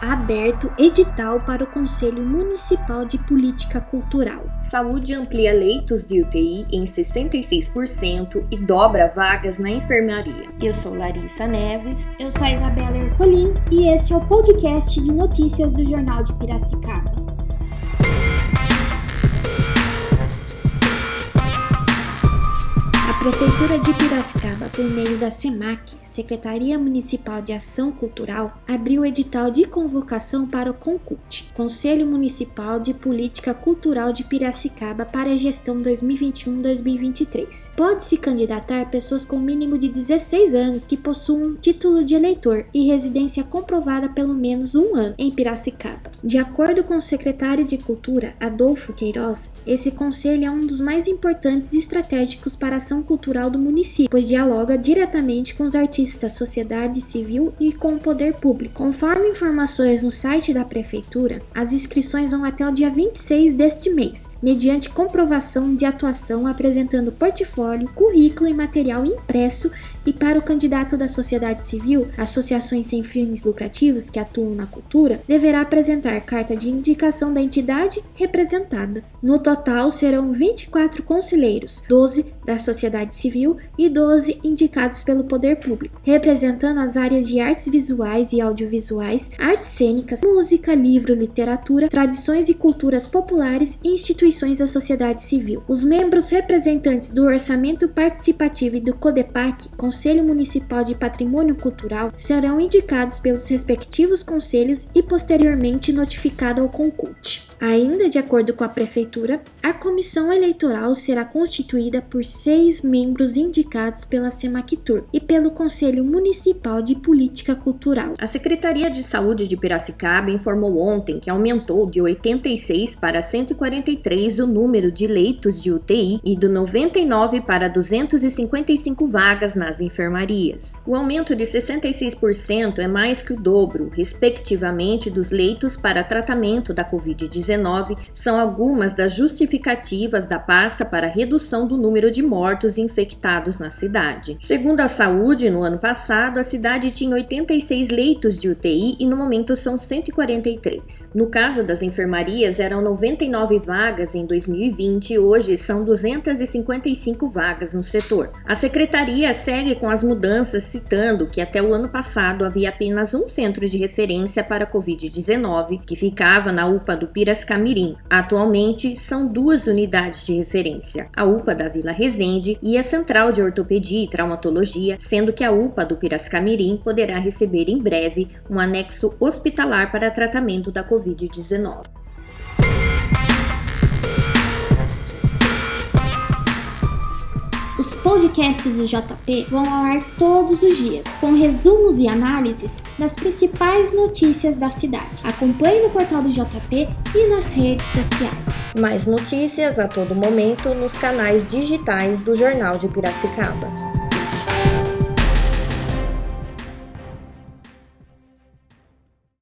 aberto edital para o Conselho Municipal de Política Cultural. Saúde amplia leitos de UTI em 66% e dobra vagas na enfermaria. Eu sou Larissa Neves. Eu sou a Isabela Ercolim e esse é o podcast de notícias do Jornal de Piracicaba. Prefeitura de Piracicaba, por meio da SEMAC, Secretaria Municipal de Ação Cultural, abriu o edital de convocação para o CONCUT, Conselho Municipal de Política Cultural de Piracicaba para a gestão 2021-2023. Pode-se candidatar pessoas com mínimo de 16 anos que possuam título de eleitor e residência comprovada pelo menos um ano em Piracicaba. De acordo com o secretário de Cultura, Adolfo Queiroz, esse conselho é um dos mais importantes e estratégicos para a ação cultural do município, pois dialoga diretamente com os artistas, sociedade civil e com o poder público. Conforme informações no site da prefeitura, as inscrições vão até o dia 26 deste mês, mediante comprovação de atuação apresentando portfólio, currículo e material impresso e para o candidato da sociedade civil, associações sem fins lucrativos que atuam na cultura, deverá apresentar carta de indicação da entidade representada. No total, serão 24 conselheiros, 12 da sociedade civil e 12 indicados pelo poder público, representando as áreas de artes visuais e audiovisuais, artes cênicas, música, livro, literatura, tradições e culturas populares e instituições da sociedade civil. Os membros representantes do orçamento participativo e do CODEPAC, Conselho Municipal de Patrimônio Cultural serão indicados pelos respectivos conselhos e posteriormente notificado ao CONCULT. Ainda de acordo com a Prefeitura, a comissão eleitoral será constituída por seis membros indicados pela Semactur e pelo Conselho Municipal de Política Cultural. A Secretaria de Saúde de Piracicaba informou ontem que aumentou de 86 para 143 o número de leitos de UTI e do 99 para 255 vagas nas enfermarias. O aumento de 66% é mais que o dobro, respectivamente, dos leitos para tratamento da Covid-19 são algumas das justificativas da pasta para a redução do número de mortos infectados na cidade. Segundo a saúde, no ano passado, a cidade tinha 86 leitos de UTI e no momento são 143. No caso das enfermarias, eram 99 vagas em 2020 e hoje são 255 vagas no setor. A secretaria segue com as mudanças, citando que até o ano passado havia apenas um centro de referência para a Covid-19, que ficava na UPA do Piracicaba Camirim. Atualmente, são duas unidades de referência, a UPA da Vila Resende e a Central de Ortopedia e Traumatologia, sendo que a UPA do Piracicamirim poderá receber em breve um anexo hospitalar para tratamento da Covid-19. Podcasts do JP vão ao ar todos os dias, com resumos e análises das principais notícias da cidade. Acompanhe no portal do JP e nas redes sociais. Mais notícias a todo momento nos canais digitais do Jornal de Piracicaba.